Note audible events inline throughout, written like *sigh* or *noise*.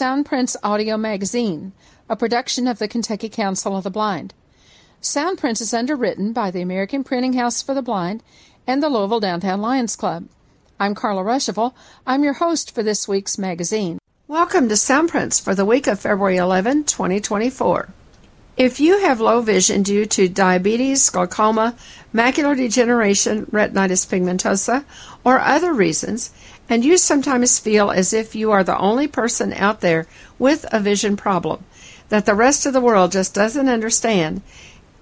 Soundprints Audio Magazine, a production of the Kentucky Council of the Blind. Soundprints is underwritten by the American Printing House for the Blind and the Louisville Downtown Lions Club. I'm Carla Ruschival. I'm your host for this week's magazine. Welcome to Soundprints for the week of February 11, 2024. If you have low vision due to diabetes, glaucoma, macular degeneration, retinitis pigmentosa, or other reasons, and you sometimes feel as if you are the only person out there with a vision problem that the rest of the world just doesn't understand,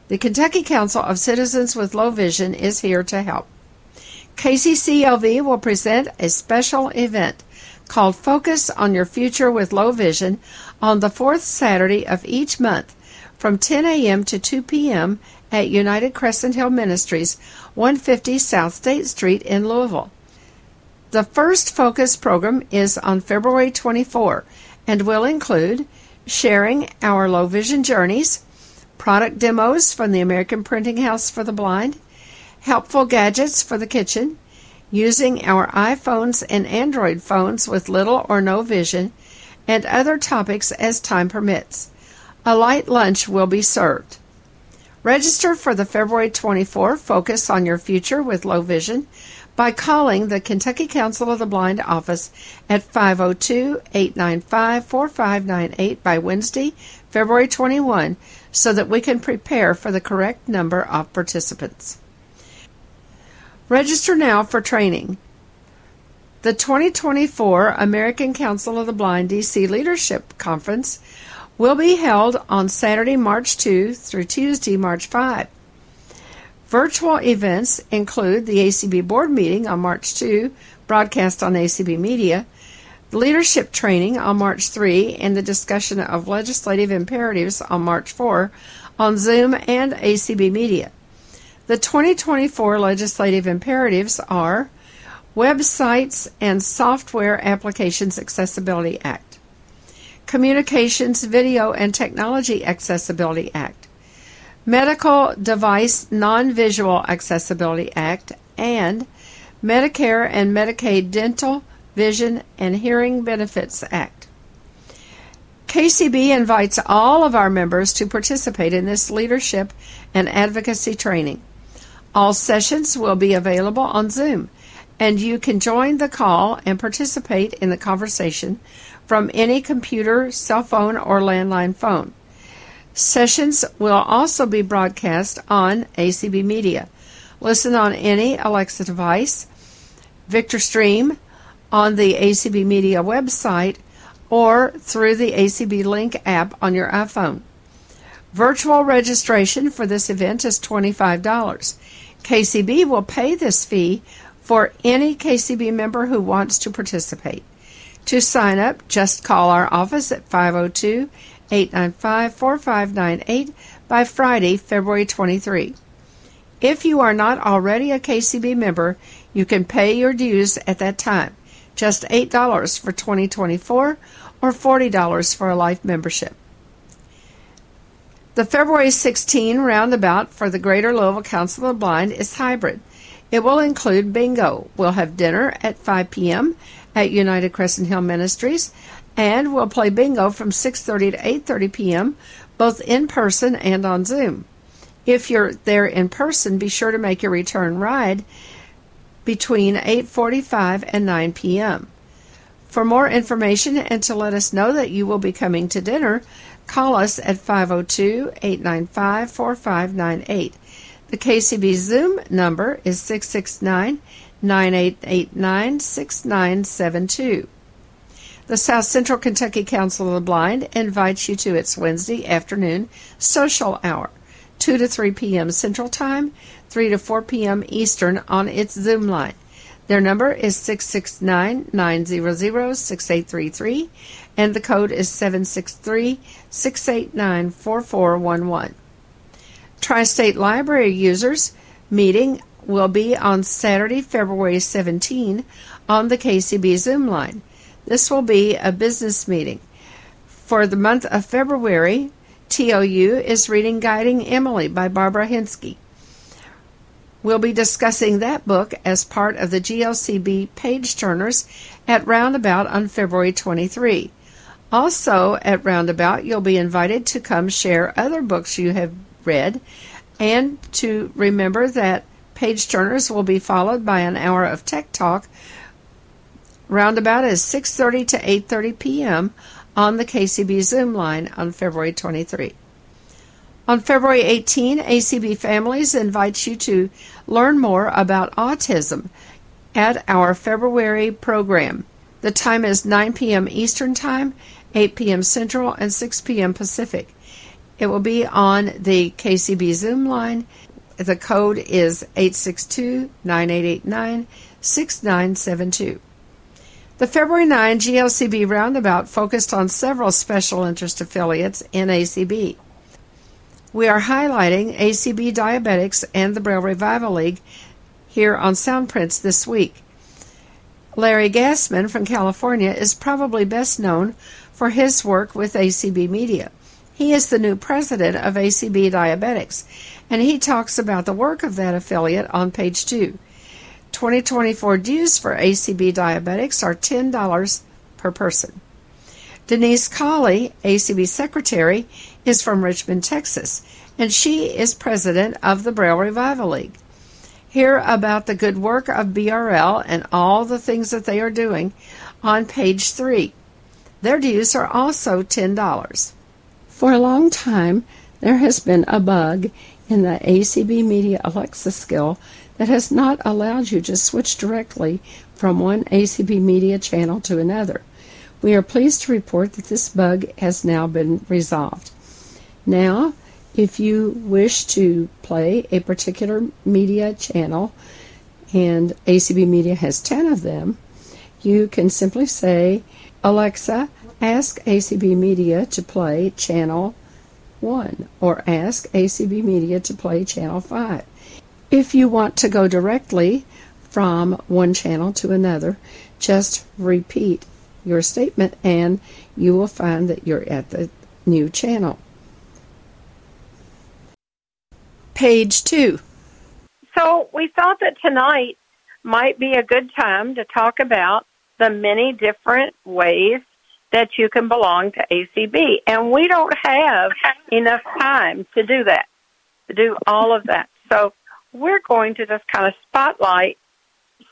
the Kentucky Council of Citizens with Low Vision is here to help. KCCLV will present a special event called Focus on Your Future with Low Vision on the fourth Saturday of each month from 10 a.m. to 2 p.m. at United Crescent Hill Ministries, 150 South State Street in Louisville. The first focus program is on February 24 and will include sharing our low vision journeys, product demos from the American Printing House for the Blind, helpful gadgets for the kitchen, using our iPhones and Android phones with little or no vision, and other topics as time permits. A light lunch will be served. Register for the February 24 Focus on Your Future with Low Vision by calling the Kentucky Council of the Blind office at 502 895 4598 by Wednesday, February 21, so that we can prepare for the correct number of participants. Register now for training. The 2024 American Council of the Blind DC Leadership Conference will be held on Saturday, March 2 through Tuesday, March 5. Virtual events include the ACB board meeting on March 2, broadcast on ACB Media, leadership training on March 3, and the discussion of legislative imperatives on March 4 on Zoom and ACB Media. The 2024 legislative imperatives are Websites and Software Applications Accessibility Act, Communications, Video, and Technology Accessibility Act, Medical Device Non Visual Accessibility Act, and Medicare and Medicaid Dental, Vision, and Hearing Benefits Act. KCB invites all of our members to participate in this leadership and advocacy training. All sessions will be available on Zoom, and you can join the call and participate in the conversation from any computer, cell phone, or landline phone. Sessions will also be broadcast on ACB Media. Listen on any Alexa device, Victor Stream, on the ACB Media website, or through the ACB Link app on your iPhone. Virtual registration for this event is $25. KCB will pay this fee for any KCB member who wants to participate. To sign up, just call our office at 502 895 4598 by Friday, February 23. If you are not already a KCB member, you can pay your dues at that time, just $8 for 2024 or $40 for a life membership. The February 16 roundabout for the Greater Louisville Council of the Blind is hybrid. It will include bingo. We'll have dinner at 5 p.m. at United Crescent Hill Ministries and we'll play bingo from 6:30 to 8:30 p.m. both in person and on Zoom. If you're there in person, be sure to make your return ride between 8:45 and 9 p.m. For more information and to let us know that you will be coming to dinner, call us at 502-895-4598. The KCB Zoom number is 669 9889 6972. The South Central Kentucky Council of the Blind invites you to its Wednesday afternoon social hour, 2 to 3 p.m. Central Time, 3 to 4 p.m. Eastern on its Zoom line. Their number is 669 900 6833, and the code is 763 689 4411. Tri State Library users meeting will be on Saturday, February 17 on the KCB Zoom line. This will be a business meeting. For the month of February, TOU is reading Guiding Emily by Barbara Hinsky. We'll be discussing that book as part of the GLCB Page Turners at Roundabout on February 23. Also, at Roundabout, you'll be invited to come share other books you have read and to remember that Page Turners will be followed by an hour of Tech Talk. Roundabout is 6:30 to 8:30 p.m. on the KCB Zoom line on February 23. On February 18, ACB Families invites you to learn more about autism at our February program. The time is 9 p.m. Eastern Time, 8 p.m. Central, and 6 p.m. Pacific. It will be on the KCB Zoom line. The code is 862 9889 6972. The February 9 GLCB Roundabout focused on several special interest affiliates in ACB. We are highlighting ACB Diabetics and the Braille Revival League here on Soundprints this week. Larry Gassman from California is probably best known for his work with ACB Media. He is the new president of ACB Diabetics, and he talks about the work of that affiliate on page 2. 2024 dues for ACB Diabetics are $10 per person. Denise Colley, ACB secretary, is from Richmond, Texas, and she is president of the Braille Revival League. Hear about the good work of BRL and all the things that they are doing on page 3. Their dues are also $10. For a long time, there has been a bug in the ACB Media Alexa skill that has not allowed you to switch directly from one ACB Media channel to another. We are pleased to report that this bug has now been resolved. Now, if you wish to play a particular media channel, and ACB Media has 10 of them, you can simply say, Alexa, ask ACB Media to play channel 1 or ask ACB Media to play channel 5. If you want to go directly from one channel to another, just repeat your statement and you will find that you're at the new channel. Page 2. So we thought that tonight might be a good time to talk about the many different ways that you can belong to ACB. And we don't have enough time to do that, to do all of that. So we're going to just kind of spotlight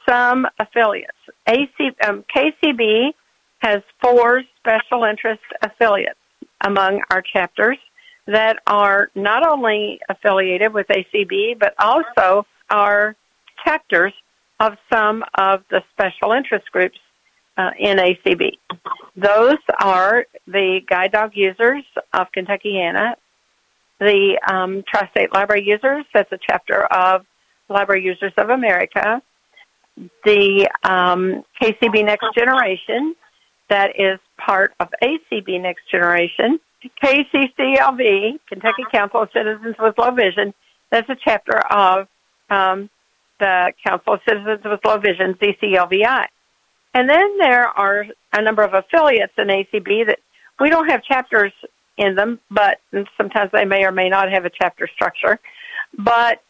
some affiliates. AC, um, KCB has four special interest affiliates among our chapters that are not only affiliated with ACB, but also are chapters of some of the special interest groups uh, in ACB. Those are the Guide Dog Users of Kentuckiana, the um, Tri-State Library Users, that's a chapter of Library Users of America, the um, KCB Next Generation, that is part of ACB Next Generation. KCCLV, Kentucky Council of Citizens with Low Vision, that's a chapter of um, the Council of Citizens with Low Vision, CCLVI. And then there are a number of affiliates in ACB that we don't have chapters in them, but sometimes they may or may not have a chapter structure. But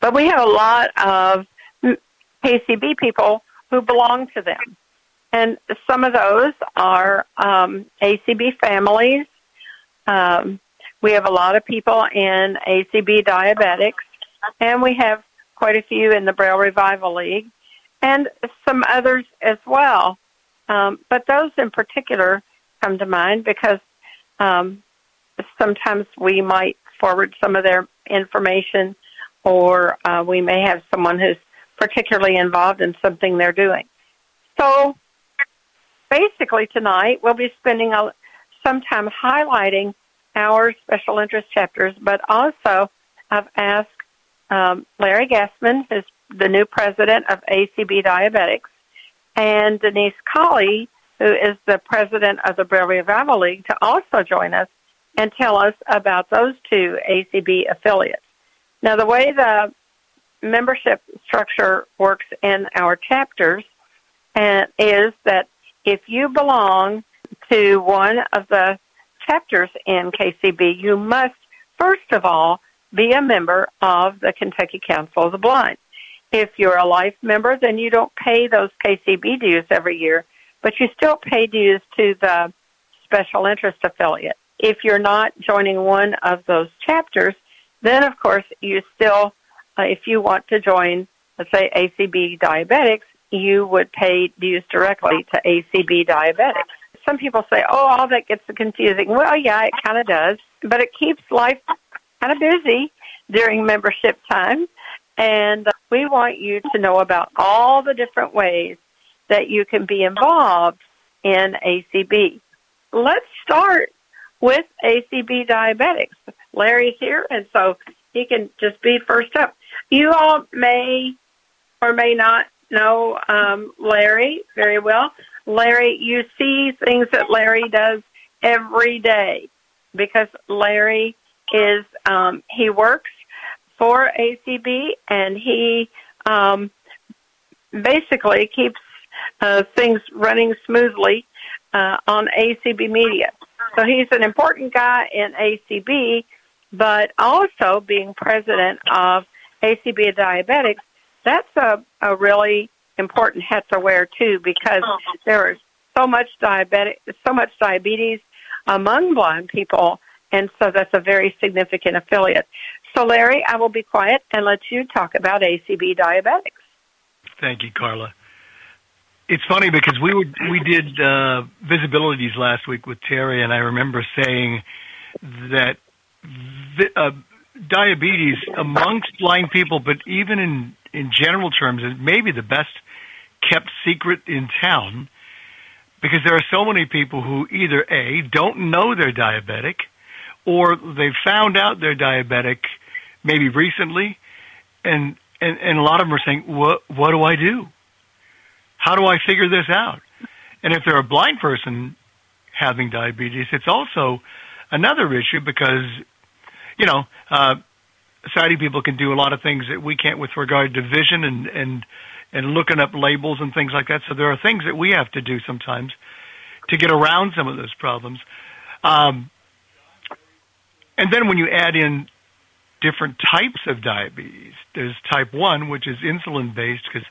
but we have a lot of KCB people who belong to them. And some of those are um, ACB families. Um, we have a lot of people in ACB diabetics, and we have quite a few in the Braille Revival League, and some others as well. Um, but those in particular come to mind because um, sometimes we might forward some of their information, or uh, we may have someone who's particularly involved in something they're doing. So basically tonight we'll be spending a, some time highlighting our special interest chapters, but also I've asked um, Larry Gassman, who's the new president of ACB Diabetics, and Denise Colley, who is the president of the Braille Revival League, to also join us and tell us about those two ACB affiliates. Now, the way the membership structure works in our chapters uh, is that if you belong to one of the chapters in KCB, you must first of all be a member of the Kentucky Council of the Blind. If you're a life member, then you don't pay those KCB dues every year, but you still pay dues to the special interest affiliate. If you're not joining one of those chapters, then of course you still, uh, if you want to join, let's say ACB Diabetics, you would pay dues directly to ACB Diabetics. Some people say, oh, all that gets confusing. Well, yeah, it kind of does, but it keeps life kind of busy during membership time. And we want you to know about all the different ways that you can be involved in ACB. Let's start with ACB diabetics. Larry's here, and so he can just be first up. You all may or may not know um, Larry very well. Larry, you see things that Larry does every day because Larry is um, he works for ACB and he um, basically keeps uh, things running smoothly uh, on ACB Media. So he's an important guy in ACB, but also being president of ACB Diabetics, that's a, a really important hat to wear too because there is so much diabetic, so much diabetes among blind people, and so that's a very significant affiliate. So Larry, I will be quiet and let you talk about ACB Diabetics. Thank you, Carla it's funny because we would we did uh, visibilities last week with Terry, and I remember saying that vi- uh, diabetes amongst blind people, but even in in general terms, is maybe the best kept secret in town because there are so many people who either a don't know they're diabetic, or they found out they're diabetic maybe recently, and and and a lot of them are saying, "What what do I do?" How do I figure this out? And if they're a blind person having diabetes, it's also another issue because, you know, uh, sighted people can do a lot of things that we can't with regard to vision and, and, and looking up labels and things like that. So there are things that we have to do sometimes to get around some of those problems. Um, and then when you add in different types of diabetes, there's type 1, which is insulin based because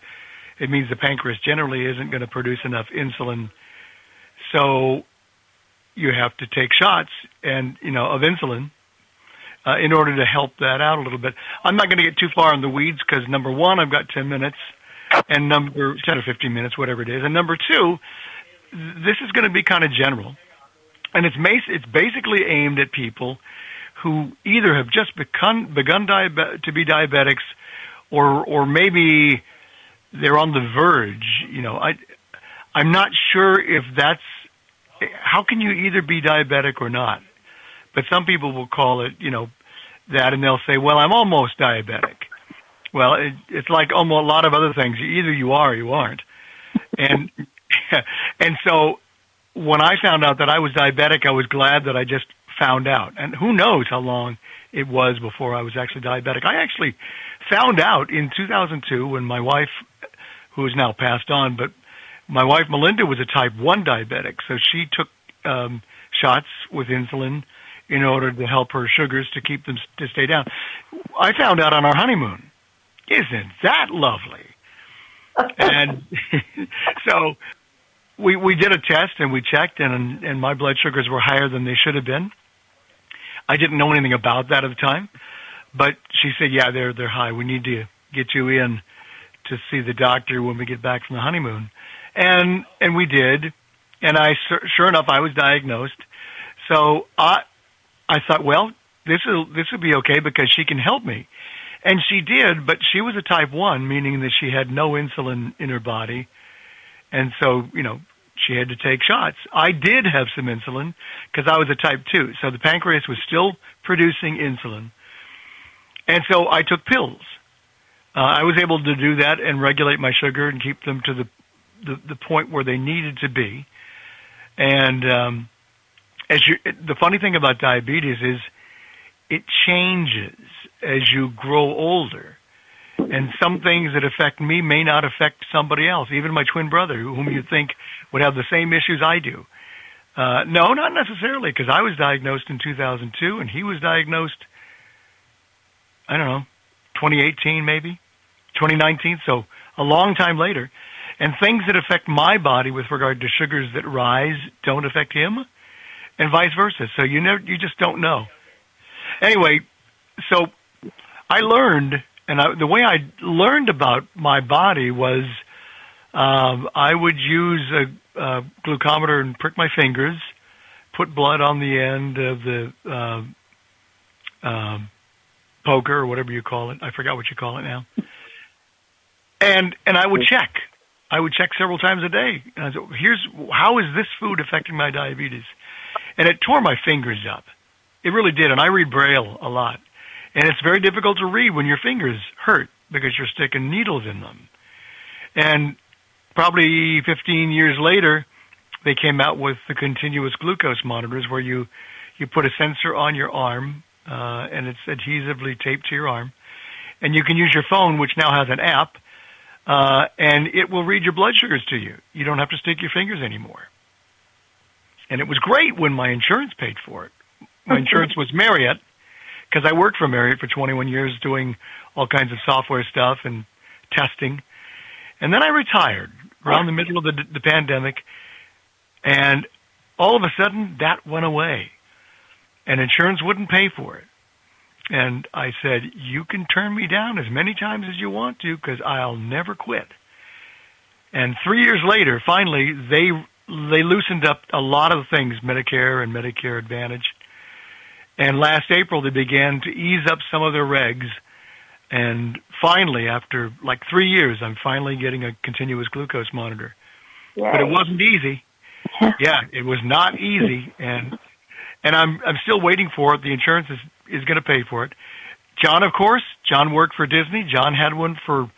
it means the pancreas generally isn't going to produce enough insulin. So you have to take shots and, you know, of insulin uh, in order to help that out a little bit. I'm not going to get too far in the weeds because number one, I've got 10 minutes and number 10 or 15 minutes, whatever it is. And number two, this is going to be kind of general. And it's, it's basically aimed at people who either have just begun, begun diabe- to be diabetics or, or maybe they're on the verge. You know, I I'm not sure if that's how can you either be diabetic or not. But some people will call it, you know, that, and they'll say, "Well, I'm almost diabetic." Well, it, it's like almost a lot of other things. Either you are or you aren't. And *laughs* and so when I found out that I was diabetic, I was glad that I just found out. And who knows how long it was before I was actually diabetic. I actually found out in 2002 when my wife who is now passed on. But my wife Melinda was a type 1 diabetic, so she took um, shots with insulin in order to help her sugars to keep them to stay down. I found out on our honeymoon. Isn't that lovely? and *laughs* so we we did a test and we checked and and my blood sugars were higher than they should have been. I didn't know anything about that at the time, but she said, "Yeah, they're they're high. We need to get you in to see the doctor when we get back from the honeymoon, and and we did, and I sure enough I was diagnosed. So I I thought, well, this will this will be okay because she can help me, and she did. But she was a type one, meaning that she had no insulin in her body, and so you know she had to take shots. I did have some insulin because I was a type 2. So the pancreas was still producing insulin. And so I took pills. Uh, I was able to do that and regulate my sugar and keep them to the the, the point where they needed to be. And um, as you, the funny thing about diabetes is it changes as you grow older. And some things that affect me may not affect somebody else, even my twin brother, whom you think would have the same issues I do. Uh, no, not necessarily, because I was diagnosed in 2002 and he was diagnosed I don't know, 2018 maybe, 2019. So a long time later, and things that affect my body with regard to sugars that rise don't affect him, and vice versa. So you never, you just don't know. Anyway, so I learned, and I, the way I learned about my body was um, I would use a, a glucometer and prick my fingers, put blood on the end of the uh, poker or whatever you call it. I forgot what you call it now. And and I would check. I would check several times a day. And I said, "Here's how is this food affecting my diabetes?" And it tore my fingers up. It really did. And I read Braille a lot, and it's very difficult to read when your fingers hurt because you're sticking needles in them. And probably 15 years later, they came out with the continuous glucose monitors where you you put a sensor on your arm uh, and it's adhesively taped to your arm, and you can use your phone, which now has an app, uh, and it will read your blood sugars to you. You don't have to stick your fingers anymore. And it was great when my insurance paid for it. My *laughs* insurance was Marriott because I worked for Marriott for 21 years doing all kinds of software stuff and testing. And then I retired around the middle of the, the pandemic, and all of a sudden that went away, and insurance wouldn't pay for it. And I said, "You can turn me down as many times as you want to, because I'll never quit." And three years later, finally, they they loosened up a lot of things, Medicare and Medicare Advantage. And last April, they began to ease up some of their regs and finally, after like three years, I'm finally getting a continuous glucose monitor. Yay. But it wasn't easy. *laughs* yeah, it was not easy, and and I'm I'm still waiting for it. The insurance is is going to pay for it. John, of course, John worked for Disney. John had one for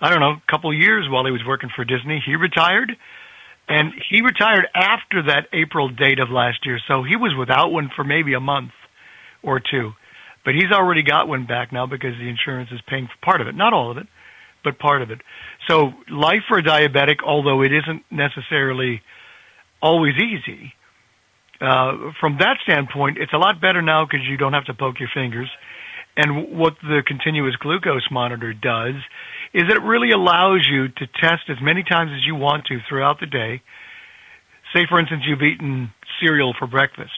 I don't know a couple of years while he was working for Disney. He retired, and he retired after that April date of last year, so he was without one for maybe a month or two. But he's already got one back now because the insurance is paying for part of it, not all of it, but part of it. So life for a diabetic, although it isn't necessarily always easy, uh, from that standpoint, it's a lot better now because you don't have to poke your fingers. And what the continuous glucose monitor does is it really allows you to test as many times as you want to throughout the day. Say, for instance, you've eaten cereal for breakfast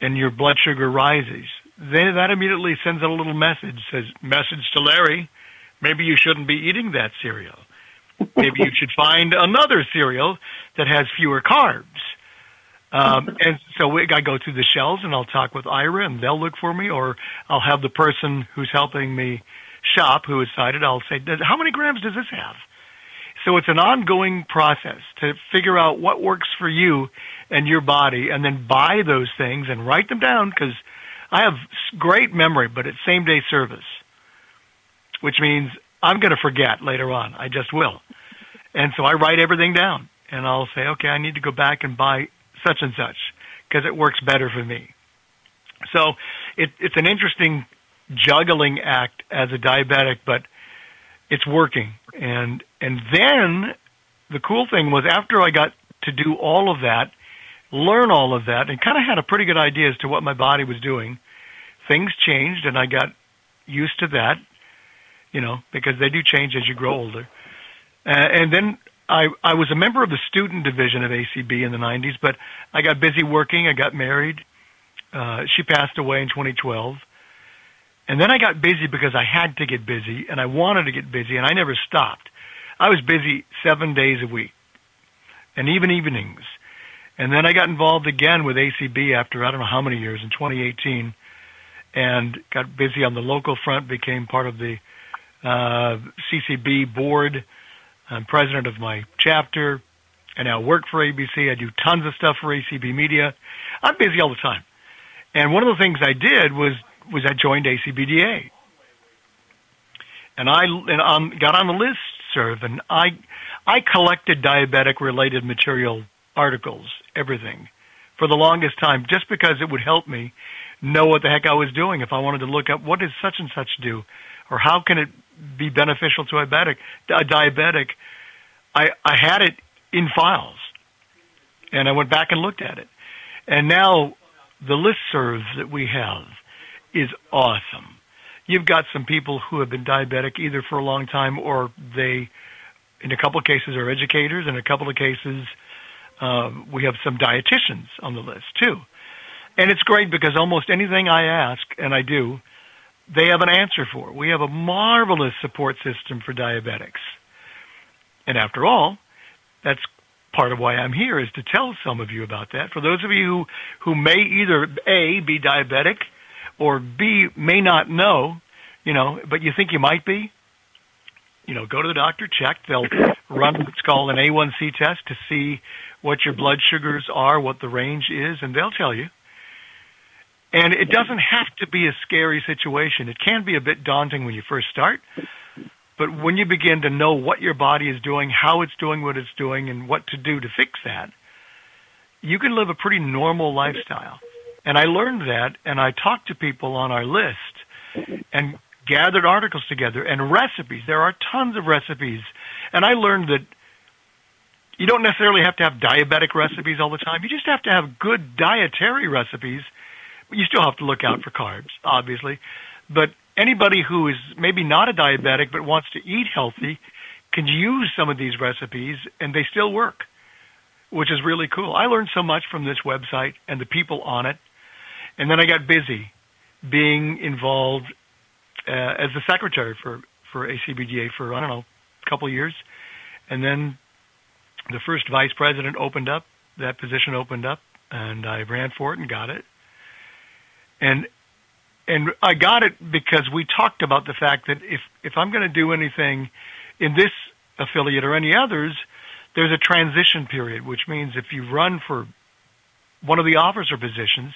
and your blood sugar rises then that immediately sends out a little message, says, message to Larry, maybe you shouldn't be eating that cereal. Maybe you should find another cereal that has fewer carbs. Um, *laughs* and so we, I go through the shelves and I'll talk with Aira and they'll look for me or I'll have the person who's helping me shop who is sighted. I'll say, how many grams does this have? So it's an ongoing process to figure out what works for you and your body and then buy those things and write them down because – I have great memory, but it's same day service, which means I'm going to forget later on. I just will. And so I write everything down and I'll say, okay, I need to go back and buy such and such because it works better for me. So it, it's an interesting juggling act as a diabetic, but it's working. And, and then the cool thing was after I got to do all of that, learn all of that and kind of had a pretty good idea as to what my body was doing. Things changed and I got used to that, you know, because they do change as you grow older. Uh, and then I I was a member of the student division of ACB in the 90s, but I got busy working, I got married. Uh she passed away in 2012. And then I got busy because I had to get busy and I wanted to get busy and I never stopped. I was busy 7 days a week and even evenings and then I got involved again with ACB after I don't know how many years in 2018, and got busy on the local front. Became part of the uh, CCB board. I'm president of my chapter. And I now work for ABC. I do tons of stuff for ACB Media. I'm busy all the time. And one of the things I did was was I joined ACBDA, and I and on, got on the list serve, and I I collected diabetic related material articles, everything, for the longest time, just because it would help me know what the heck I was doing if I wanted to look up what does such and such do, or how can it be beneficial to a diabetic. A diabetic, I I had it in files, and I went back and looked at it, and now the list serve that we have is awesome. you've got some people who have been diabetic either for a long time or they, in a couple of cases, are educators. In a couple of cases, uh, we have some dietitians on the list too. And it's great because almost anything I ask, and I do, they have an answer for. We have a marvelous support system for diabetics. And after all, that's part of why I'm here is to tell some of you about that. For those of you who, who may either A, be diabetic or B, may not know, you know, but you think you might be, you know, go to the doctor, check. They'll run what's called an A1C test to see what your blood sugars are, what the range is, and they'll tell you. And it doesn't have to be a scary situation. It can be a bit daunting when you first start, but when you begin to know what your body is doing, how it's doing what it's doing, and what to do to fix that, you can live a pretty normal lifestyle. And I learned that, and I talked to people on our list and gathered articles together and recipes. There are tons of recipes. And I learned that you don't necessarily have to have diabetic recipes all the time. You just have to have good dietary recipes. You still have to look out for carbs, obviously. But anybody who is maybe not a diabetic but wants to eat healthy can use some of these recipes and they still work, which is really cool. I learned so much from this website and the people on it. And then I got busy being involved uh, as the secretary for, for ACBDA for, I don't know, a couple of years. And then the first vice president opened up, that position opened up, and I ran for it and got it. And and I got it because we talked about the fact that if if I'm going to do anything in this affiliate or any others, there's a transition period, which means if you run for one of the officer positions,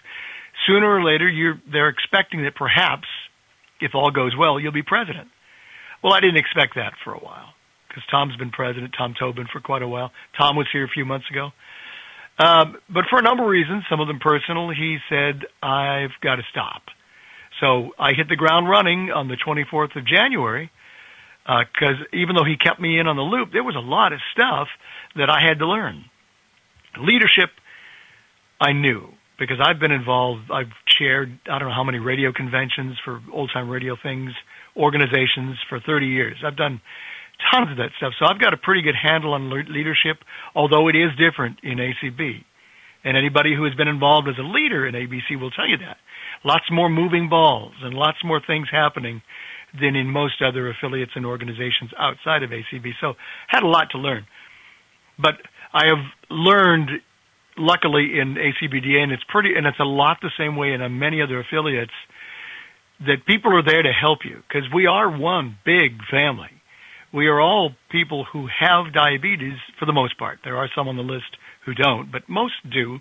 sooner or later you're they're expecting that perhaps, if all goes well, you'll be president. Well, I didn't expect that for a while because Tom's been president, Tom Tobin, for quite a while. Tom was here a few months ago. Um, but for a number of reasons, some of them personal, he said, I've got to stop. So I hit the ground running on the 24th of January because uh, even though he kept me in on the loop, there was a lot of stuff that I had to learn. Leadership, I knew because I've been involved. I've chaired I don't know how many radio conventions for old time radio things, organizations for 30 years. I've done tons of that stuff, so I've got a pretty good handle on leadership. Although it is different in ACB, and anybody who has been involved as a leader in ABC will tell you that lots more moving balls and lots more things happening than in most other affiliates and organizations outside of ACB. So had a lot to learn. But I have learned luckily in ACBDA and it's pretty and it's a lot the same way in many other affiliates that people are there to help you because we are one big family. We are all people who have diabetes for the most part. There are some on the list who don't, but most do.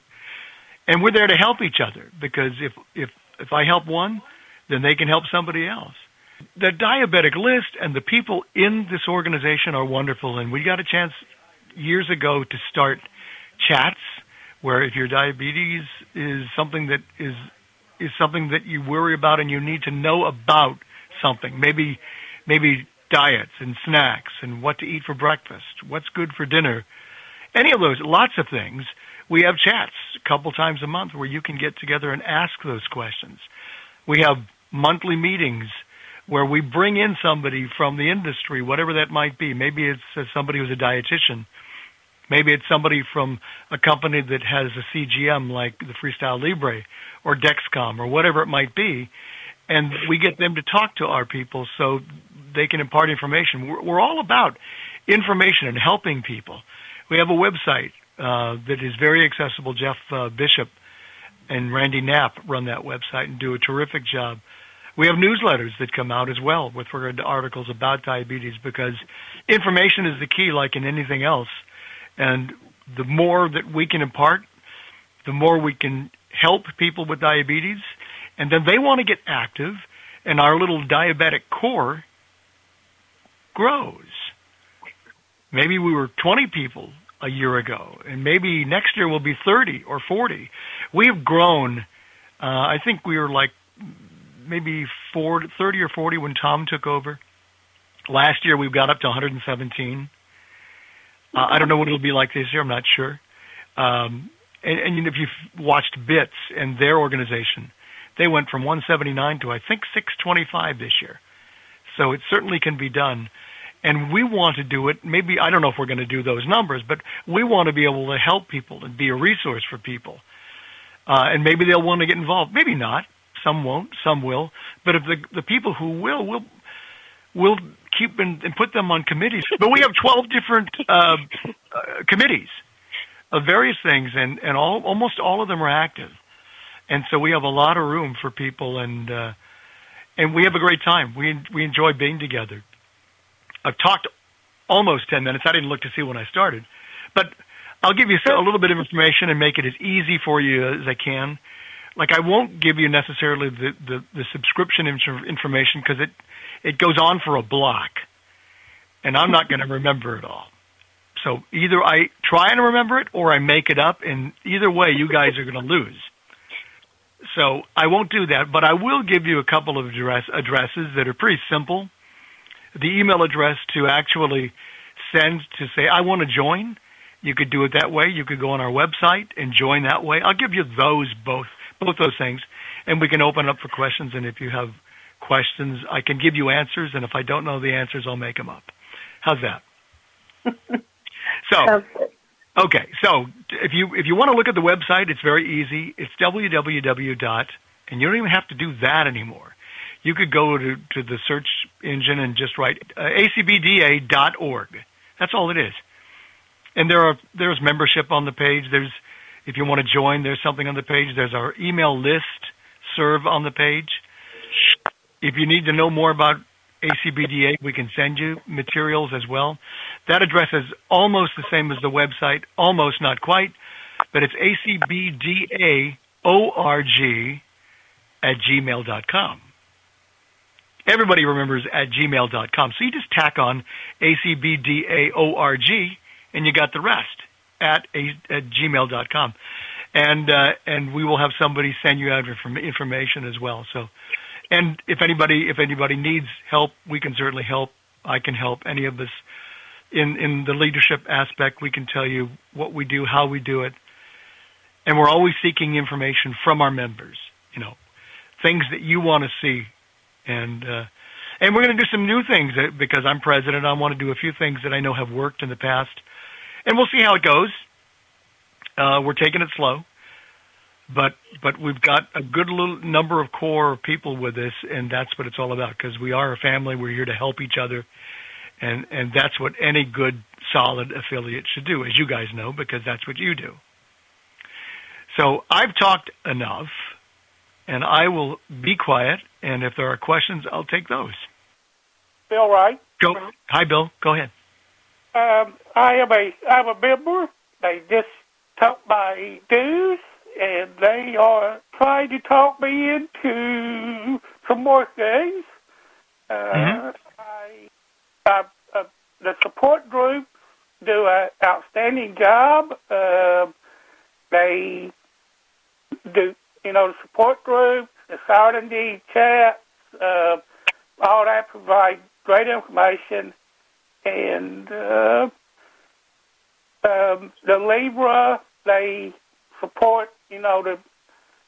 And we're there to help each other because if if if I help one, then they can help somebody else. The diabetic list and the people in this organization are wonderful, and we got a chance years ago to start chats where if your diabetes is something that is is something that you worry about and you need to know about something, maybe maybe diets and snacks and what to eat for breakfast, what's good for dinner, any of those, lots of things we have chats a couple times a month where you can get together and ask those questions. We have monthly meetings where we bring in somebody from the industry, whatever that might be. Maybe it's uh, somebody who's a dietitian. Maybe it's somebody from a company that has a CGM like the Freestyle Libre or Dexcom or whatever it might be. And we get them to talk to our people so they can impart information. We're, we're all about information and helping people. We have a website, uh, that is very accessible. Jeff uh, Bishop and Randy Knapp run that website and do a terrific job. We have newsletters that come out as well with regard to articles about diabetes because information is the key, like in anything else. And the more that we can impart, the more we can help people with diabetes. And then they want to get active, and our little diabetic core grows. Maybe we were 20 people a year ago, and maybe next year we'll be 30 or 40. We have grown. Uh, I think we were like maybe 40, 30 or 40 when Tom took over. Last year we've got up to 117. Uh, I don't know what it'll be like this year. I'm not sure. Um, and, and if you've watched BITS and their organization, They went from 179 to I think 625 this year. So it certainly can be done. And we want to do it. Maybe I don't know if we're going to do those numbers, but we want to be able to help people and be a resource for people. Uh, and maybe they'll want to get involved. Maybe not. Some won't. Some will. But if the the people who will will will keep and, and put them on committees. But we have 12 different uh, uh, committees of various things, and and all almost all of them are active. And so we have a lot of room for people, and uh, and we have a great time. We we enjoy being together. I've talked almost 10 minutes. I didn't look to see when I started, but I'll give you a little bit of information and make it as easy for you as I can. Like I won't give you necessarily the the, the subscription information because it it goes on for a block, and I'm not going to remember it all. So either I try and remember it or I make it up, and either way, you guys are going to lose. So I won't do that, but I will give you a couple of address, addresses that are pretty simple. The email address to actually send to say, I want to join. You could do it that way. You could go on our website and join that way. I'll give you those both, both those things, and we can open up for questions. And if you have questions, I can give you answers. And if I don't know the answers, I'll make them up. How's that? *laughs* so, Okay, so if you if you want to look at the website, it's very easy. It's www dot, and you don't even have to do that anymore. You could go to to the search engine and just write uh, acbda dot org. That's all it is. And there are there's membership on the page. There's if you want to join, there's something on the page. There's our email list serve on the page. If you need to know more about ACBDA, we can send you materials as well. That address is almost the same as the website, almost not quite, but it's acbdaorg at gmail.com. Everybody remembers at gmail.com. So you just tack on acbdaorg and you got the rest at, a, at gmail.com. And, uh, and we will have somebody send you out information as well. So, and if anybody, if anybody needs help, we can certainly help. I can help any of us in in the leadership aspect, we can tell you what we do, how we do it, and we're always seeking information from our members. You know, things that you want to see, and uh, and we're going to do some new things because I'm president. I want to do a few things that I know have worked in the past, and we'll see how it goes. Uh, we're taking it slow, but but we've got a good little number of core people with us, and that's what it's all about. Because we are a family. We're here to help each other and and that's what any good solid affiliate should do, as you guys know, because that's what you do. So I've talked enough, and I will be quiet. And if there are questions, I'll take those. Bill Wright. Go. Hi, Bill. Go ahead. Um, I am a I'm a member. They just took my dues, and they are trying to talk me into some more things. Uh, mm-hmm. I uh, uh, the support group do an outstanding job. Uh, they do, you know, the support group, the Saturday chats, uh, all that provide great information. And uh, um, the Libre, they support, you know, the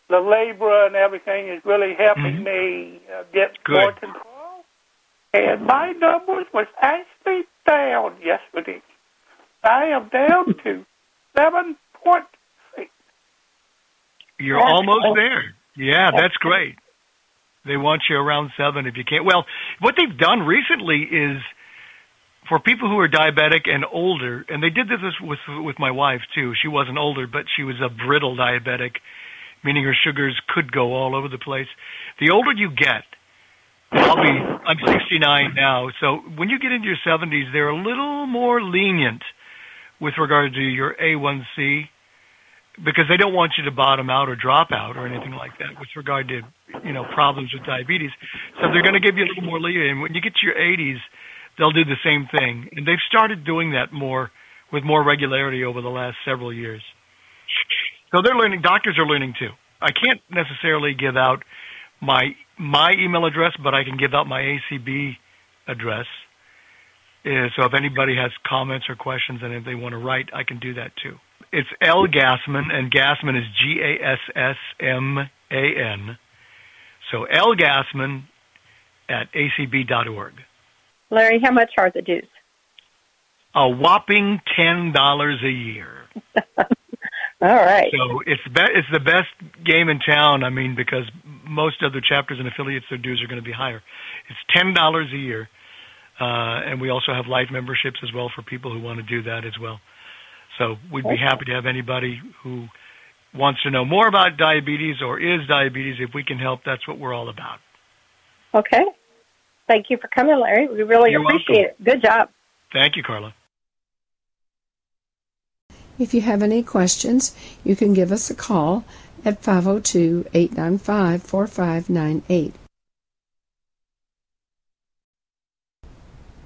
the Libre and everything is really helping mm-hmm. me uh, get Good. more control and my numbers was actually down yesterday. I am down to seven point six. You're that's almost there. Yeah, that's great. They want you around seven if you can't. Well, what they've done recently is for people who are diabetic and older, and they did this with with my wife too. She wasn't older, but she was a brittle diabetic, meaning her sugars could go all over the place. The older you get, I'll be I'm 69 now, so when you get into your 70s, they're a little more lenient with regard to your A1C because they don't want you to bottom out or drop out or anything like that with regard to you know problems with diabetes. So they're going to give you a little more leeway. And when you get to your 80s, they'll do the same thing, and they've started doing that more with more regularity over the last several years. So they're learning. Doctors are learning too. I can't necessarily give out my my email address, but I can give out my ACB address. Uh, so if anybody has comments or questions and if they want to write, I can do that too. It's L Gassman, and Gassman is G A S S M A N So L Gassman at acb.org. Larry, how much are the dues? A whopping ten dollars a year. *laughs* All right. So it's be- it's the best game in town. I mean, because most other chapters and affiliates, their dues are going to be higher. It's ten dollars a year, uh, and we also have life memberships as well for people who want to do that as well. So we'd be happy to have anybody who wants to know more about diabetes or is diabetes. If we can help, that's what we're all about. Okay. Thank you for coming, Larry. We really You're appreciate welcome. it. Good job. Thank you, Carla. If you have any questions, you can give us a call at 502 895 4598.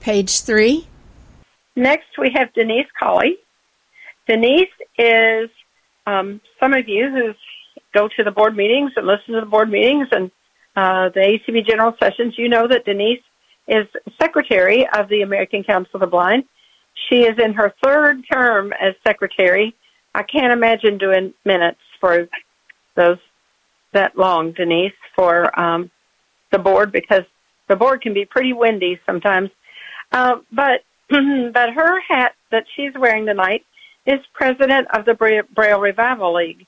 Page 3. Next, we have Denise Colley. Denise is um, some of you who go to the board meetings and listen to the board meetings and uh, the ACB general sessions. You know that Denise is secretary of the American Council of the Blind. She is in her third term as secretary. I can't imagine doing minutes for those that long, Denise, for um, the board because the board can be pretty windy sometimes. Uh, but *clears throat* but her hat that she's wearing tonight is president of the Bra- Braille Revival League.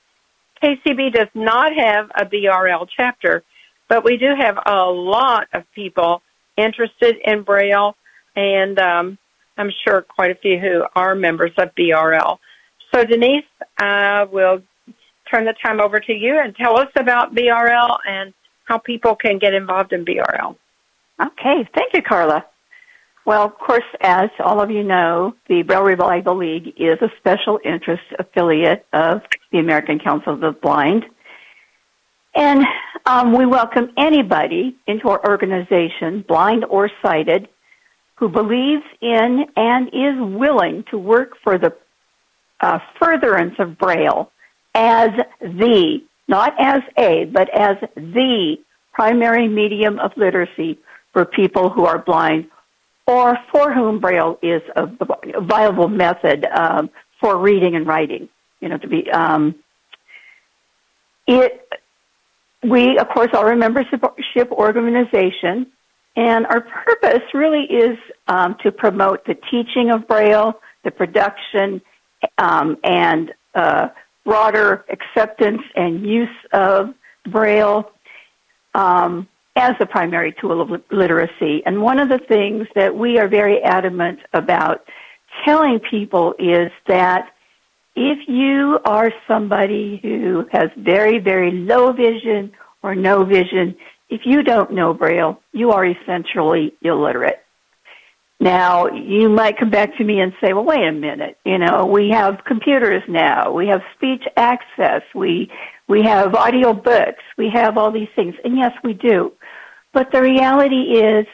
KCB does not have a BRL chapter, but we do have a lot of people interested in Braille, and um, I'm sure quite a few who are members of BRL. So, Denise, I will turn the time over to you and tell us about BRL and how people can get involved in BRL. Okay, thank you, Carla. Well, of course, as all of you know, the Braille Revival League is a special interest affiliate of the American Council of the Blind. And um, we welcome anybody into our organization, blind or sighted, who believes in and is willing to work for the uh, furtherance of Braille as the, not as a, but as the primary medium of literacy for people who are blind or for whom Braille is a viable method um, for reading and writing. You know, to be um, it. We, of course, are a membership organization, and our purpose really is um, to promote the teaching of Braille, the production, um, and uh, broader acceptance and use of Braille. Um, as the primary tool of literacy. And one of the things that we are very adamant about telling people is that if you are somebody who has very, very low vision or no vision, if you don't know Braille, you are essentially illiterate. Now, you might come back to me and say, well, wait a minute. You know, we have computers now. We have speech access. We, we have audio books. We have all these things. And yes, we do. But the reality is,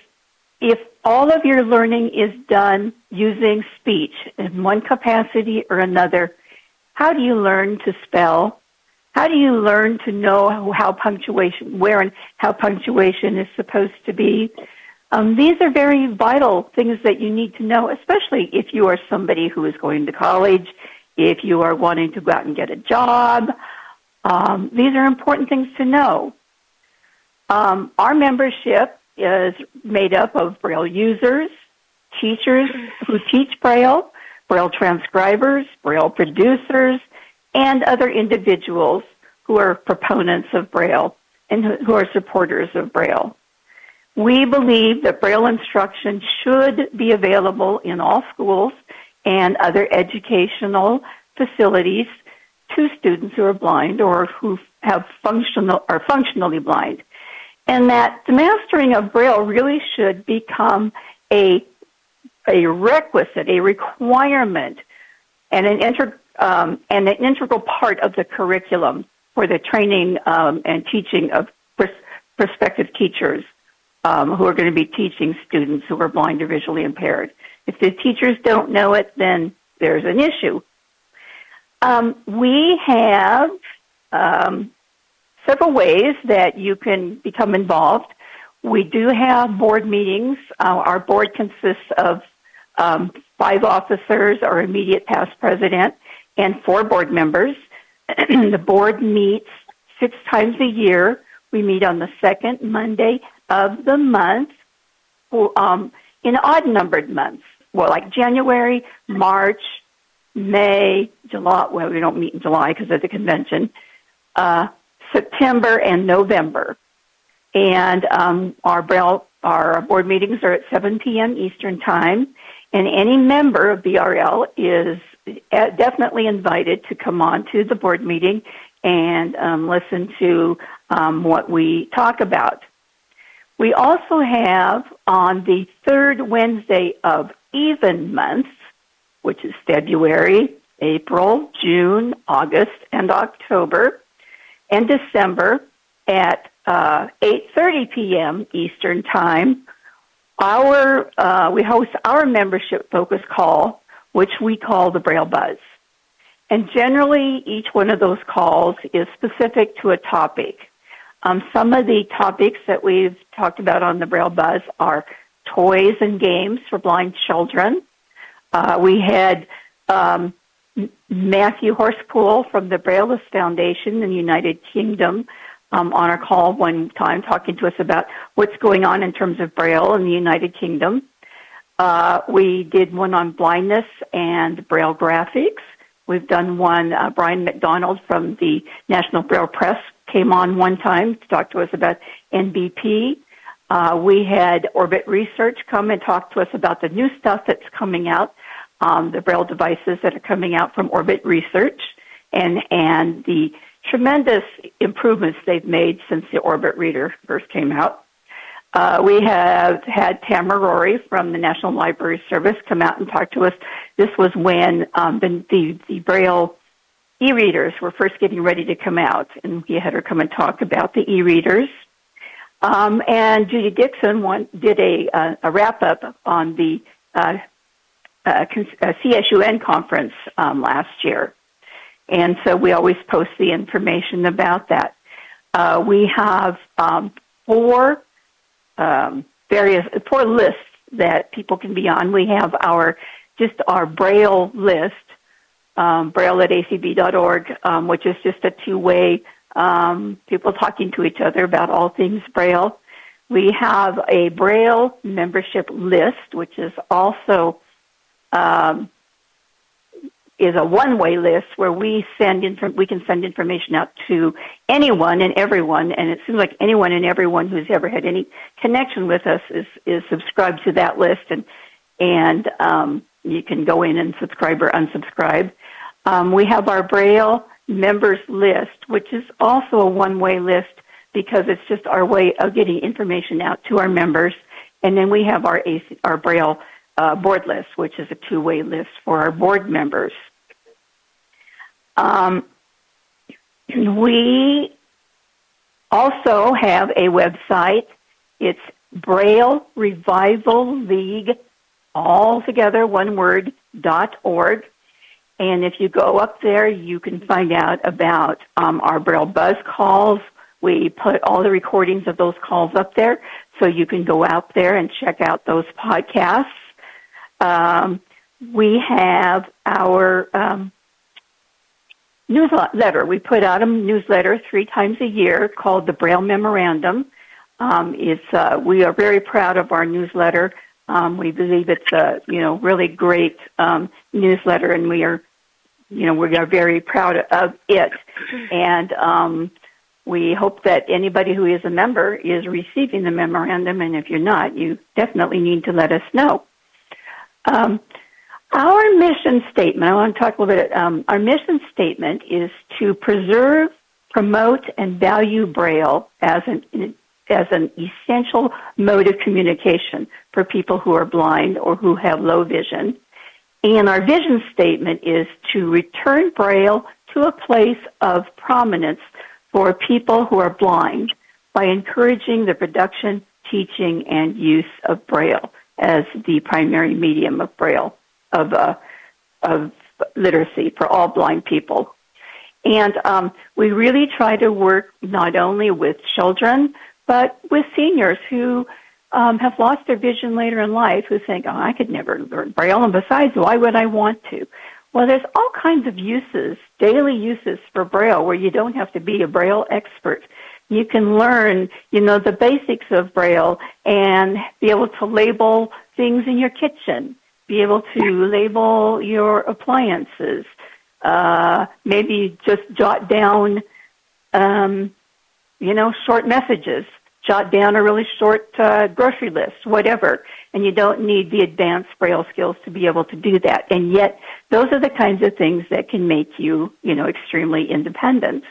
if all of your learning is done using speech in one capacity or another, how do you learn to spell? How do you learn to know how punctuation, where and how punctuation is supposed to be? Um, these are very vital things that you need to know, especially if you are somebody who is going to college, if you are wanting to go out and get a job. Um, these are important things to know. Um, our membership is made up of Braille users, teachers who teach Braille, Braille transcribers, Braille producers, and other individuals who are proponents of Braille and who are supporters of Braille. We believe that Braille instruction should be available in all schools and other educational facilities to students who are blind or who have functional are functionally blind and that the mastering of Braille really should become a a requisite, a requirement, and an inter, um, and an integral part of the curriculum for the training um, and teaching of prospective teachers um, who are going to be teaching students who are blind or visually impaired. If the teachers don't know it, then there's an issue. Um, we have um, several ways that you can become involved. We do have board meetings. Uh, our board consists of um, five officers, our immediate past president, and four board members. *clears throat* the board meets six times a year. We meet on the second Monday of the month um, in odd numbered months. Well, like January, March, May, July. Well, we don't meet in July because of the convention. Uh, September and November. And um, our our board meetings are at 7 p.m. Eastern Time, and any member of BRL is uh, definitely invited to come on to the board meeting and um, listen to um, what we talk about. We also have on the third Wednesday of even months, which is February, April, June, August, and October, and December at uh, 8:30 p.m. Eastern Time. Our uh, we host our membership focus call, which we call the Braille Buzz. And generally, each one of those calls is specific to a topic. Um, some of the topics that we've talked about on the Braille Buzz are toys and games for blind children. Uh, we had um, Matthew Horspool from the Braillists Foundation in the United Kingdom um, on our call one time talking to us about what's going on in terms of Braille in the United Kingdom. Uh, we did one on blindness and Braille graphics. We've done one, uh, Brian MacDonald from the National Braille Press came on one time to talk to us about NBP. Uh, we had Orbit Research come and talk to us about the new stuff that's coming out, um, the Braille devices that are coming out from Orbit Research, and and the tremendous improvements they've made since the Orbit Reader first came out. Uh, we have had Tamara Rorie from the National Library Service come out and talk to us. This was when um, the, the, the Braille e-readers were first getting ready to come out, and we had her come and talk about the e-readers. Um, and Judy Dixon did a, uh, a wrap up on the uh, uh, CSUN conference um, last year, and so we always post the information about that. Uh, we have um, four um, various four lists that people can be on. We have our just our Braille list, um, Braille at acb.org, um, which is just a two-way um, people talking to each other about all things Braille. We have a Braille membership list, which is also um, is a one-way list where we send inf- we can send information out to anyone and everyone, and it seems like anyone and everyone who's ever had any connection with us is is subscribed to that list, and and um, you can go in and subscribe or unsubscribe. Um, we have our Braille members list, which is also a one-way list because it's just our way of getting information out to our members, and then we have our AC, our Braille uh, board list, which is a two-way list for our board members. Um, we also have a website. It's Braille Revival League, all together, one word, dot org. And if you go up there, you can find out about um, our Braille Buzz calls. We put all the recordings of those calls up there, so you can go out there and check out those podcasts. Um, we have our um, newsletter. We put out a newsletter three times a year called the Braille Memorandum. Um, it's uh, we are very proud of our newsletter. Um, we believe it's a you know really great um, newsletter, and we are you know we are very proud of it. And um, we hope that anybody who is a member is receiving the memorandum, and if you're not, you definitely need to let us know. Um, our mission statement, I want to talk a little bit, um, our mission statement is to preserve, promote, and value Braille as an, as an essential mode of communication for people who are blind or who have low vision. And our vision statement is to return Braille to a place of prominence for people who are blind by encouraging the production, teaching, and use of Braille as the primary medium of Braille of uh, of literacy for all blind people. And um, we really try to work not only with children, but with seniors who um, have lost their vision later in life who think, oh, I could never learn Braille, and besides, why would I want to? Well, there's all kinds of uses, daily uses for Braille, where you don't have to be a Braille expert You can learn, you know, the basics of Braille and be able to label things in your kitchen, be able to label your appliances, uh, maybe just jot down, um, you know, short messages, jot down a really short uh, grocery list, whatever. And you don't need the advanced Braille skills to be able to do that. And yet, those are the kinds of things that can make you, you know, extremely independent.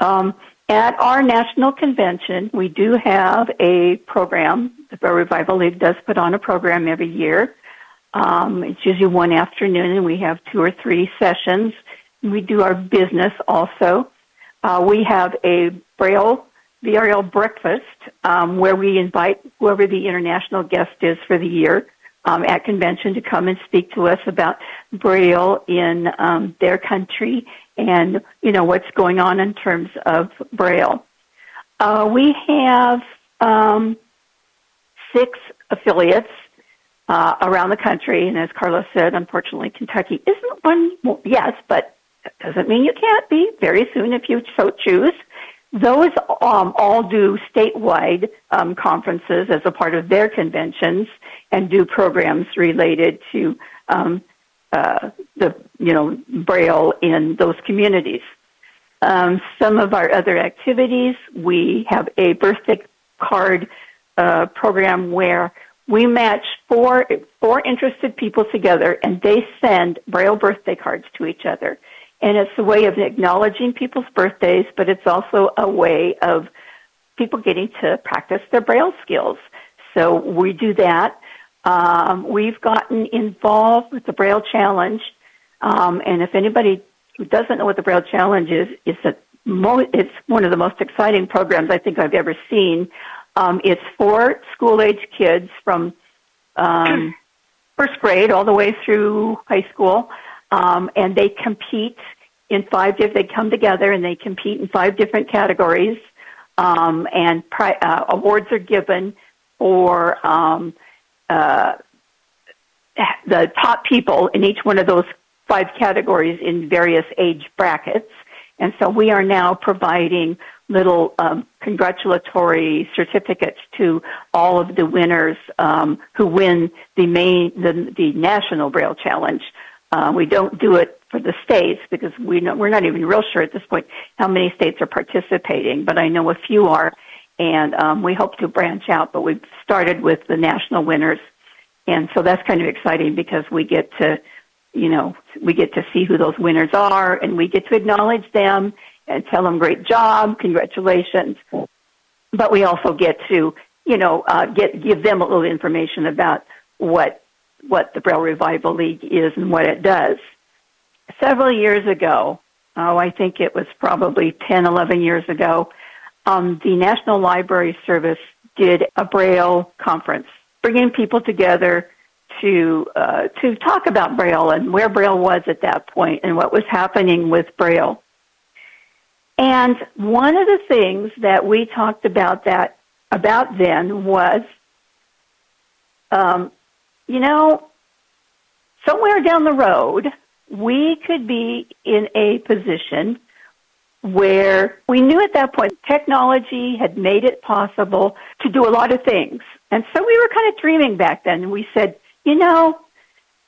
Um, at our national convention, we do have a program. The Braille Revival League does put on a program every year. Um, it's usually one afternoon, and we have two or three sessions. We do our business also. Uh, we have a Braille BRL breakfast um, where we invite whoever the international guest is for the year um, at convention to come and speak to us about Braille in um, their country and you know what's going on in terms of Braille. Uh, we have um, six affiliates uh, around the country, and as Carlos said, unfortunately, Kentucky isn't one. Yes, but that doesn't mean you can't be very soon if you so choose. Those um, all do statewide um, conferences as a part of their conventions and do programs related to um, uh, the you know braille in those communities. Um, some of our other activities, we have a birthday card uh, program where we match four four interested people together, and they send braille birthday cards to each other. And it's a way of acknowledging people's birthdays, but it's also a way of people getting to practice their braille skills. So we do that. Um, we've gotten involved with the Braille Challenge, um, and if anybody who doesn't know what the Braille Challenge is, it's a mo- it's one of the most exciting programs I think I've ever seen. Um, it's for school age kids from um, *clears throat* first grade all the way through high school, um, and they compete in five. They come together and they compete in five different categories, um, and pri- uh, awards are given for um, uh, the top people in each one of those five categories in various age brackets. And so we are now providing little um, congratulatory certificates to all of the winners um, who win the main the, the national Braille Challenge. Uh, we don't do it for the states because we know, we're not even real sure at this point how many states are participating, but I know a few are and um, we hope to branch out. But we've started with the national winners, and so that's kind of exciting because we get to, you know, we get to see who those winners are, and we get to acknowledge them and tell them great job, congratulations. But we also get to, you know, uh, get give them a little information about what what the Braille Revival League is and what it does. Several years ago, oh, I think it was probably 10, 11 years ago, um, the National Library Service did a Braille conference, bringing people together to uh, to talk about Braille and where Braille was at that point and what was happening with Braille. And one of the things that we talked about that about then was, um, you know, somewhere down the road we could be in a position where we knew at that point technology had made it possible to do a lot of things. And so we were kind of dreaming back then. And we said, you know,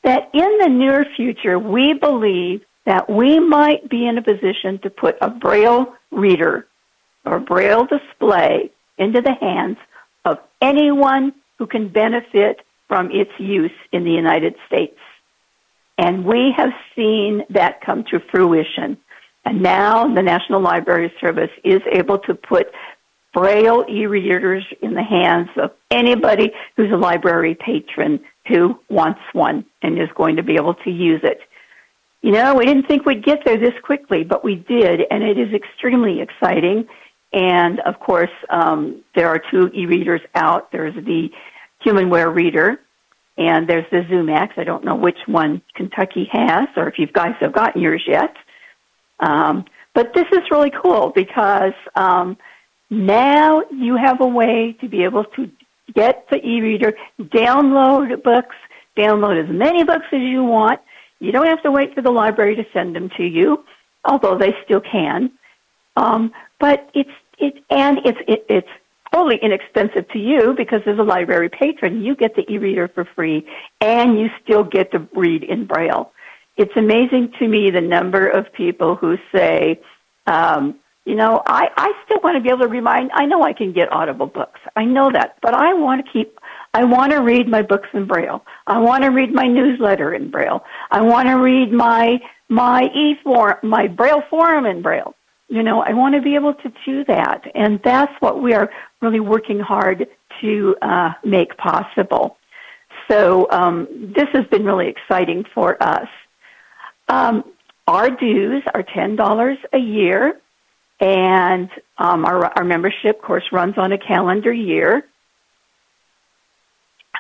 that in the near future, we believe that we might be in a position to put a Braille reader or Braille display into the hands of anyone who can benefit from its use in the United States. And we have seen that come to fruition. And now the National Library Service is able to put Braille e-readers in the hands of anybody who's a library patron who wants one and is going to be able to use it. You know, we didn't think we'd get there this quickly, but we did, and it is extremely exciting. And of course, um, there are two e-readers out. There's the HumanWare reader, and there's the Zoomax. I don't know which one Kentucky has, or if you guys have gotten yours yet. Um, but this is really cool because um, now you have a way to be able to get the e-reader, download books, download as many books as you want. You don't have to wait for the library to send them to you, although they still can. Um, but it's it and it's it, it's totally inexpensive to you because as a library patron, you get the e-reader for free and you still get to read in Braille. It's amazing to me the number of people who say, um, you know, I, I still want to be able to remind, I know I can get audible books. I know that, but I want to keep, I want to read my books in Braille. I want to read my newsletter in Braille. I want to read my, my e-form, my Braille forum in Braille. You know, I want to be able to do that. And that's what we are really working hard to uh, make possible. So um, this has been really exciting for us. Um, our dues are $10 a year, and um, our, our membership course runs on a calendar year.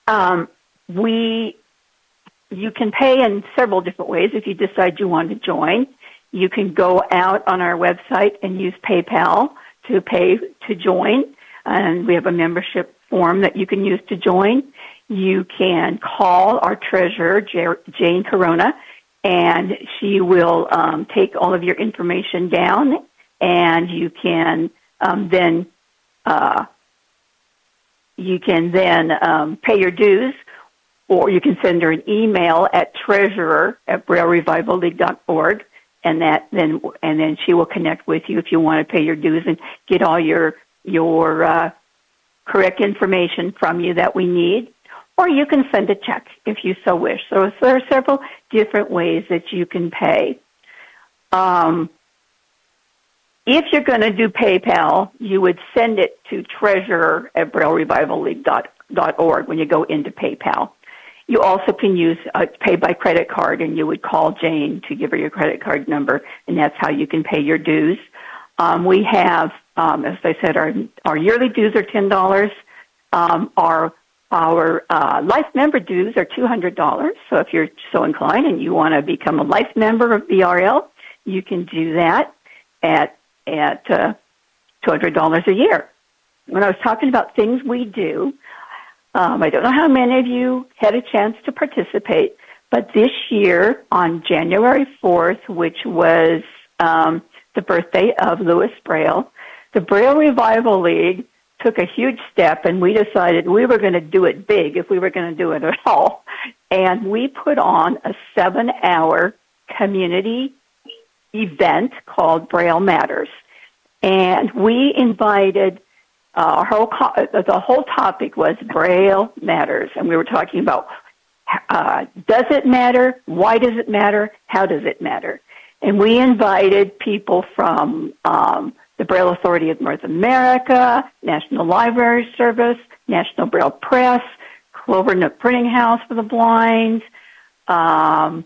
Um, we, you can pay in several different ways if you decide you want to join. You can go out on our website and use PayPal to pay to join, and we have a membership form that you can use to join. You can call our treasurer, Jane Corona, and she will um, take all of your information down, and you can um, then uh, you can then um, pay your dues, or you can send her an email at treasurer at braillerevivalleague.org and that then and then she will connect with you if you want to pay your dues and get all your your uh, correct information from you that we need. Or you can send a check if you so wish. So, so there are several different ways that you can pay. Um, if you're going to do PayPal, you would send it to treasurer at braillerevivalleague.org when you go into PayPal. You also can use uh, pay by credit card, and you would call Jane to give her your credit card number, and that's how you can pay your dues. Um, we have, um, as I said, our our yearly dues are ten dollars. Um, our our uh, life member dues are two hundred dollars. So if you're so inclined and you want to become a life member of BRL, you can do that at at uh, two hundred dollars a year. When I was talking about things we do, um, I don't know how many of you had a chance to participate, but this year on January 4th, which was um, the birthday of Louis Braille, the Braille Revival League took a huge step and we decided we were going to do it big if we were going to do it at all. And we put on a seven hour community event called Braille Matters. And we invited uh, our whole co- the whole topic was Braille matters, and we were talking about uh, does it matter? Why does it matter? How does it matter? And we invited people from um, the Braille Authority of North America, National Library Service, National Braille Press, Clovernook Printing House for the Blind. Um,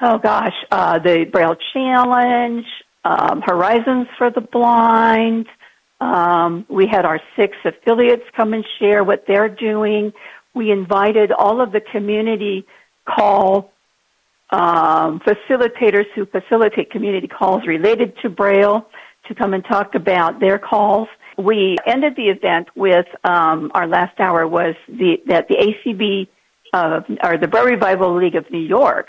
oh gosh, uh, the Braille Challenge, um, Horizons for the Blind. Um, we had our six affiliates come and share what they're doing. We invited all of the community call um, facilitators who facilitate community calls related to Braille to come and talk about their calls. We ended the event with um, our last hour was the that the ACB uh, or the Braille Revival League of New York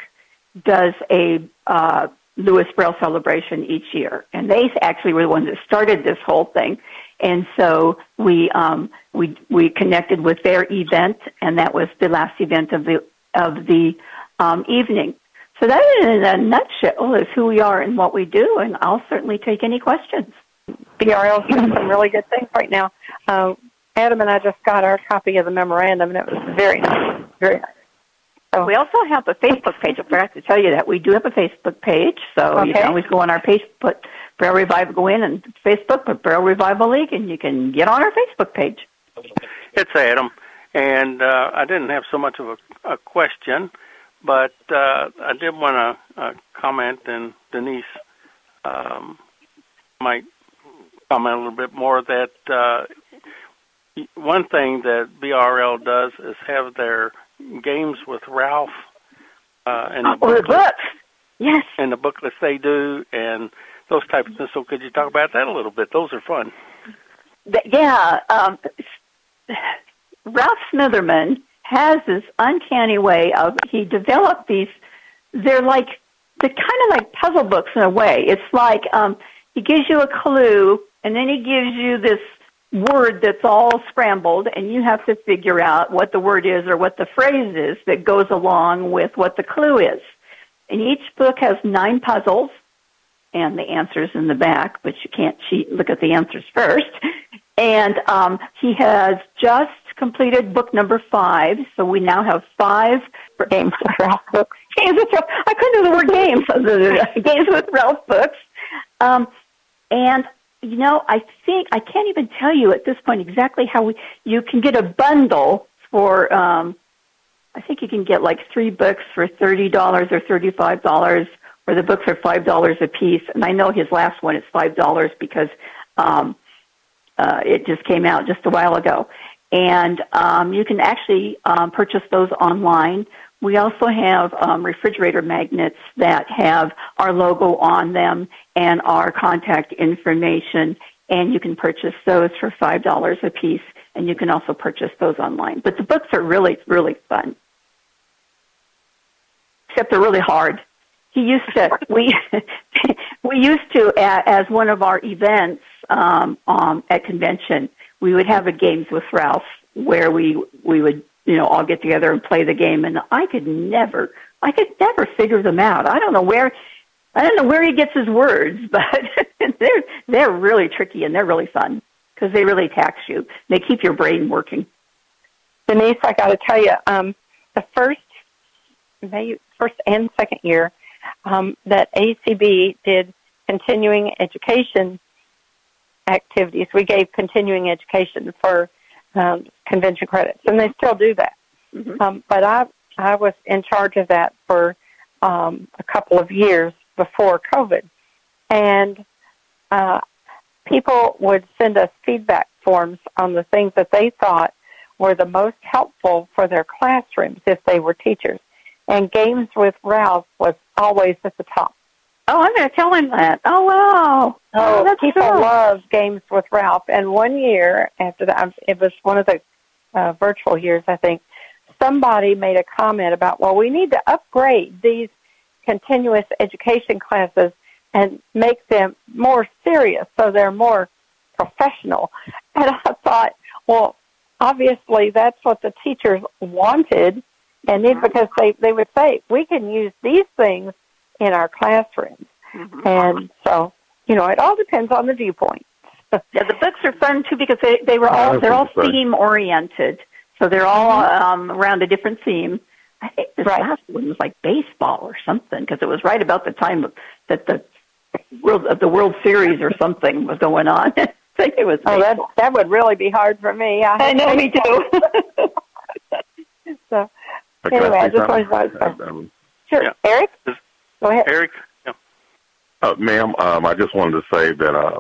does a uh, Louis Braille celebration each year, and they actually were the ones that started this whole thing. And so we um, we we connected with their event, and that was the last event of the of the um, evening. So that, in a nutshell, is who we are and what we do. And I'll certainly take any questions. BRL is doing some really good things right now. Uh, Adam and I just got our copy of the memorandum, and it was very nice, very nice. So we also have a Facebook page. I forgot to tell you that we do have a Facebook page, so okay. you can always go on our page, put Braille Revival, go in and Facebook, put Braille Revival League, and you can get on our Facebook page. It's Adam, and uh, I didn't have so much of a, a question, but uh, I did want to uh, comment, and Denise um, might comment a little bit more that uh, one thing that BRL does is have their games with Ralph uh, and the oh, the books. Yes. And the booklets they do and those types of things. So could you talk about that a little bit? Those are fun. Yeah. Um, Ralph Smitherman has this uncanny way of he developed these. They're like they're kind of like puzzle books in a way. It's like um, he gives you a clue and then he gives you this word that's all scrambled, and you have to figure out what the word is or what the phrase is that goes along with what the clue is. And each book has nine puzzles and the answers in the back, but you can't cheat look at the answers first. And um, he has just completed book number five, so we now have five games with Ralph books. *laughs* Games with Ralph. I couldn't do the word games. *laughs* games with Ralph books. Um, and you know, I think I can't even tell you at this point exactly how we you can get a bundle for um I think you can get like three books for thirty dollars or thirty five dollars or the books are five dollars a piece and I know his last one is five dollars because um uh it just came out just a while ago. And um you can actually um purchase those online. We also have um, refrigerator magnets that have our logo on them and our contact information, and you can purchase those for five dollars a piece, and you can also purchase those online. But the books are really, really fun, except they're really hard. He used to *laughs* we *laughs* we used to as one of our events um, um, at convention we would have a games with Ralph where we we would you know, all get together and play the game. And I could never, I could never figure them out. I don't know where, I don't know where he gets his words, *laughs* but they're they're really tricky and they're really fun because they really tax you. They keep your brain working. Denise, I got to tell you, um, the first, May, first and second year um, that ACB did continuing education activities, we gave continuing education for um, convention credits, and they still do that. Mm-hmm. Um, but I I was in charge of that for um, a couple of years before COVID, and uh, people would send us feedback forms on the things that they thought were the most helpful for their classrooms if they were teachers. And games with Ralph was always at the top. Oh, I'm going to tell him that. Oh, wow. Oh, oh people cool. love games with Ralph. And one year after that, it was one of the uh, virtual years, I think, somebody made a comment about, well, we need to upgrade these continuous education classes and make them more serious so they're more professional. *laughs* And I thought, well, obviously that's what the teachers wanted. And then because they, they would say, we can use these things in our classrooms. Mm-hmm. And so, you know, it all depends on the viewpoint. *laughs* yeah, the books are fun too because they they were all they're all theme oriented. So they're all mm-hmm. um, around a different theme. I think this right. last one was like baseball or something because it was right about the time that the world of the World Series or something was going on. *laughs* I think it was. Oh, that that would really be hard for me. I, I know, me too. *laughs* so anyway, I just wanted to. Sure, yeah. Eric. Go ahead. Eric? Yeah. Uh, ma'am, um, I just wanted to say that uh,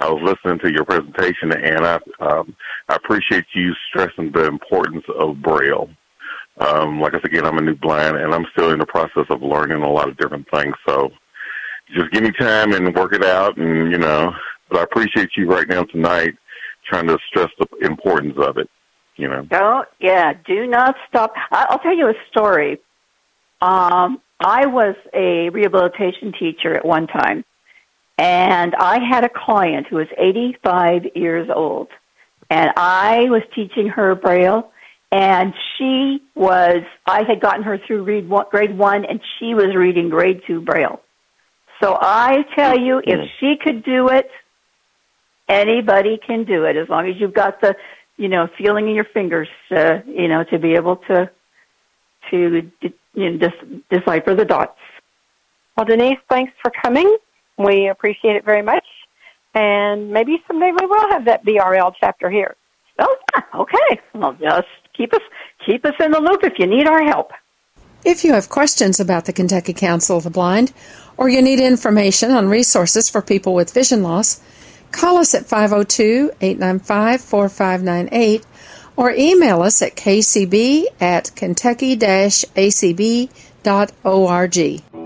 I was listening to your presentation, and I, um, I appreciate you stressing the importance of Braille. Um, like I said, again, I'm a new blind, and I'm still in the process of learning a lot of different things. So just give me time and work it out, and you know. But I appreciate you right now tonight trying to stress the importance of it. You know. Don't yeah. Do not stop. I'll tell you a story. Um, I was a rehabilitation teacher at one time, and I had a client who was 85 years old, and I was teaching her Braille, and she was, I had gotten her through read one, grade one, and she was reading grade two Braille. So I tell you, if she could do it, anybody can do it as long as you've got the, you know, feeling in your fingers, uh, you know, to be able to, to you know, dis- decipher the dots. Well, Denise, thanks for coming. We appreciate it very much. And maybe someday we will have that BRL chapter here. Oh, okay. Well, just keep us keep us in the loop if you need our help. If you have questions about the Kentucky Council of the Blind, or you need information on resources for people with vision loss, call us at 502 895 4598 or email us at kcb at kentucky-acb.org.